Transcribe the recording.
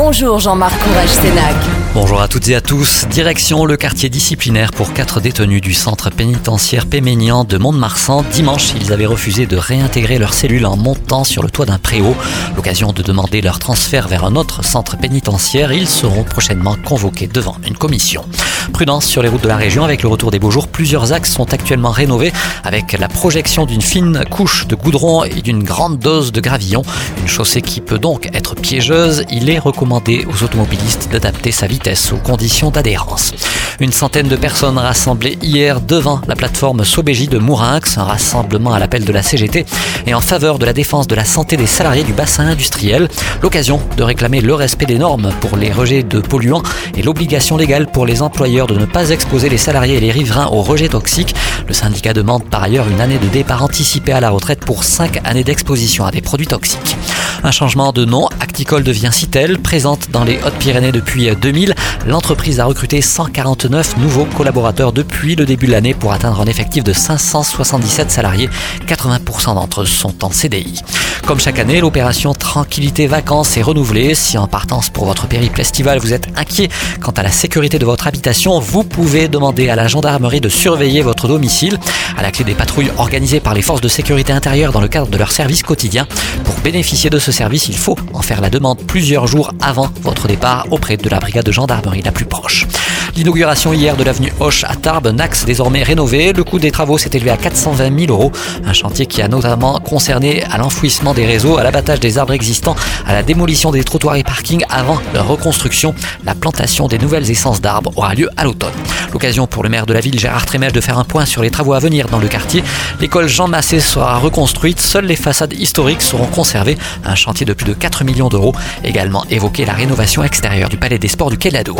Bonjour Jean-Marc Courage. Bonjour à toutes et à tous. Direction le quartier disciplinaire pour quatre détenus du centre pénitentiaire Péménian de Mont-de-Marsan. Dimanche, ils avaient refusé de réintégrer leur cellule en montant sur le toit d'un préau. L'occasion de demander leur transfert vers un autre centre pénitentiaire. Ils seront prochainement convoqués devant une commission. Prudence sur les routes de la région avec le retour des beaux jours. Plusieurs axes sont actuellement rénovés avec la projection d'une fine couche de goudron et d'une grande dose de gravillon. Une chaussée qui peut donc être piégeuse. Il est recommandé aux automobilistes d'adapter sa vitesse aux conditions d'adhérence. Une centaine de personnes rassemblées hier devant la plateforme Sobégie de Mourinx, un rassemblement à l'appel de la CGT et en faveur de la défense de la santé des salariés du bassin industriel. L'occasion de réclamer le respect des normes pour les rejets de polluants et l'obligation légale pour les employeurs de ne pas exposer les salariés et les riverains aux rejets toxiques. Le syndicat demande par ailleurs une année de départ anticipé à la retraite pour 5 années d'exposition à des produits toxiques. Un changement de nom, Acticole devient Citel, présente dans les Hautes-Pyrénées depuis 2000. L'entreprise a recruté 149 nouveaux collaborateurs depuis le début de l'année pour atteindre un effectif de 577 salariés. 80% d'entre eux sont en CDI. Comme chaque année, l'opération Tranquillité Vacances est renouvelée. Si en partance pour votre périple estival, vous êtes inquiet quant à la sécurité de votre habitation, vous pouvez demander à la gendarmerie de surveiller votre domicile à la clé des patrouilles organisées par les forces de sécurité intérieure dans le cadre de leur service quotidien. Pour bénéficier de ce service, il faut en faire la demande plusieurs jours avant votre départ auprès de la brigade de gendarmerie la plus proche. L'inauguration hier de l'avenue Hoche à Tarbes, un axe désormais rénové. Le coût des travaux s'est élevé à 420 000 euros. Un chantier qui a notamment concerné à l'enfouissement des réseaux, à l'abattage des arbres existants, à la démolition des trottoirs et parkings avant leur reconstruction. La plantation des nouvelles essences d'arbres aura lieu à l'automne. L'occasion pour le maire de la ville, Gérard Trémèche, de faire un point sur les travaux à venir dans le quartier. L'école Jean Massé sera reconstruite. Seules les façades historiques seront conservées. Un chantier de plus de 4 millions d'euros. Également évoqué la rénovation extérieure du Palais des Sports du Quai de.